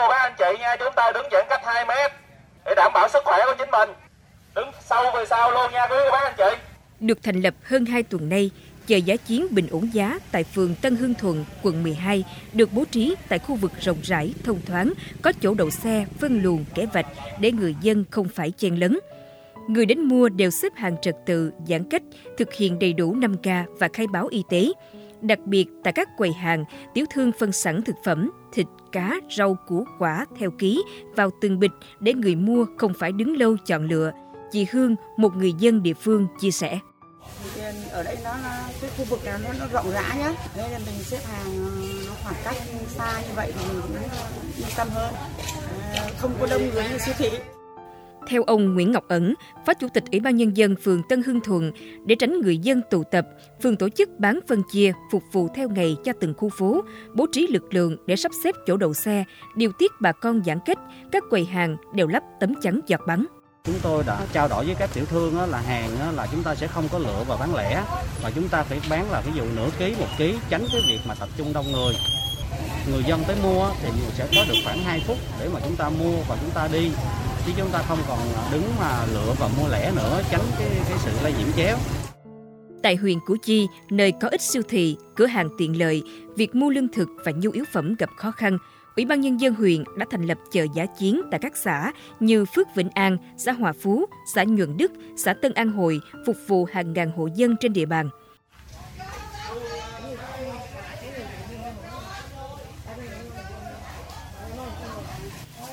cô bác anh chị nha, chúng ta đứng giãn cách 2 mét để đảm bảo sức khỏe của chính mình. Đứng sâu về sau luôn nha quý cô bác anh chị. Được thành lập hơn 2 tuần nay, chợ giá chiến bình ổn giá tại phường Tân Hưng Thuận, quận 12 được bố trí tại khu vực rộng rãi, thông thoáng, có chỗ đậu xe, phân luồng, kẻ vạch để người dân không phải chen lấn. Người đến mua đều xếp hàng trật tự, giãn cách, thực hiện đầy đủ 5K và khai báo y tế. Đặc biệt tại các quầy hàng, tiểu thương phân sẵn thực phẩm, thịt, cá, rau, củ quả theo ký vào từng bịch để người mua không phải đứng lâu chọn lựa. Chị Hương, một người dân địa phương, chia sẻ. Ở đây nó, cái khu vực này nó, nó rộng rãi nhá. Nên là mình xếp hàng ờ, nó khoảng cách xa như vậy thì mình cũng ờ, yên tâm hơn. Ờ, không có đông người như siêu thị theo ông Nguyễn Ngọc Ẩn, Phó Chủ tịch Ủy ban Nhân dân phường Tân Hưng Thuận, để tránh người dân tụ tập, phường tổ chức bán phân chia phục vụ theo ngày cho từng khu phố, bố trí lực lượng để sắp xếp chỗ đậu xe, điều tiết bà con giãn cách, các quầy hàng đều lắp tấm chắn giọt bắn. Chúng tôi đã trao đổi với các tiểu thương là hàng là chúng ta sẽ không có lựa và bán lẻ mà chúng ta phải bán là ví dụ nửa ký, một ký tránh cái việc mà tập trung đông người. Người dân tới mua thì sẽ có được khoảng 2 phút để mà chúng ta mua và chúng ta đi chứ chúng ta không còn đứng mà lựa và mua lẻ nữa tránh cái, cái sự lây nhiễm chéo. Tại huyện Củ Chi, nơi có ít siêu thị, cửa hàng tiện lợi, việc mua lương thực và nhu yếu phẩm gặp khó khăn, Ủy ban Nhân dân huyện đã thành lập chợ giá chiến tại các xã như Phước Vĩnh An, xã Hòa Phú, xã Nhuận Đức, xã Tân An Hội, phục vụ hàng ngàn hộ dân trên địa bàn.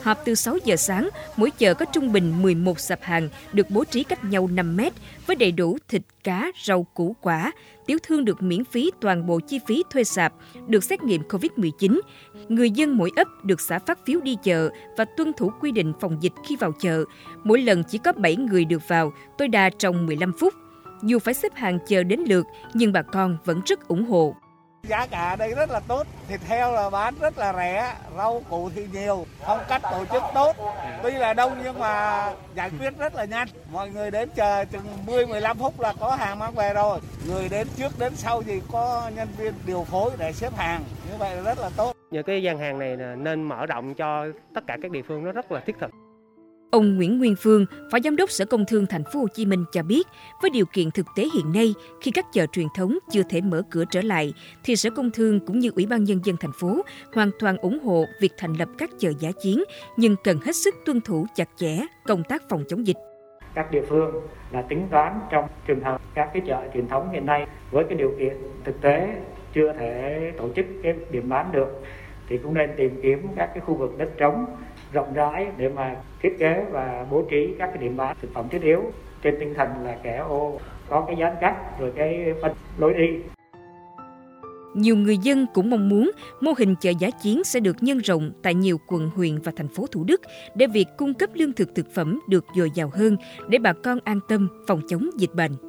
Họp từ 6 giờ sáng, mỗi chợ có trung bình 11 sạp hàng được bố trí cách nhau 5 mét với đầy đủ thịt, cá, rau, củ quả. Tiểu thương được miễn phí toàn bộ chi phí thuê sạp, được xét nghiệm COVID-19. Người dân mỗi ấp được xã phát phiếu đi chợ và tuân thủ quy định phòng dịch khi vào chợ. Mỗi lần chỉ có 7 người được vào, tối đa trong 15 phút. Dù phải xếp hàng chờ đến lượt, nhưng bà con vẫn rất ủng hộ. Giá cả đây rất là tốt, thịt heo là bán rất là rẻ, rau củ thì nhiều, phong cách tổ chức tốt. Tuy là đông nhưng mà giải quyết rất là nhanh. Mọi người đến chờ chừng 10-15 phút là có hàng mang về rồi. Người đến trước đến sau thì có nhân viên điều phối để xếp hàng. Như vậy là rất là tốt. Nhờ cái gian hàng này nên mở rộng cho tất cả các địa phương nó rất là thiết thực. Ông Nguyễn Nguyên Phương, Phó Giám đốc Sở Công Thương Thành phố Hồ Chí Minh cho biết, với điều kiện thực tế hiện nay, khi các chợ truyền thống chưa thể mở cửa trở lại, thì Sở Công Thương cũng như Ủy ban Nhân dân thành phố hoàn toàn ủng hộ việc thành lập các chợ giả chiến, nhưng cần hết sức tuân thủ chặt chẽ công tác phòng chống dịch. Các địa phương là tính toán trong trường hợp các cái chợ truyền thống hiện nay với cái điều kiện thực tế chưa thể tổ chức cái điểm bán được thì cũng nên tìm kiếm các cái khu vực đất trống rộng rãi để mà thiết kế và bố trí các cái điểm bán thực phẩm thiết yếu trên tinh thần là kẻ ô có cái giãn cách rồi cái phân lối đi nhiều người dân cũng mong muốn mô hình chợ giá chiến sẽ được nhân rộng tại nhiều quận, huyện và thành phố Thủ Đức để việc cung cấp lương thực thực phẩm được dồi dào hơn, để bà con an tâm phòng chống dịch bệnh.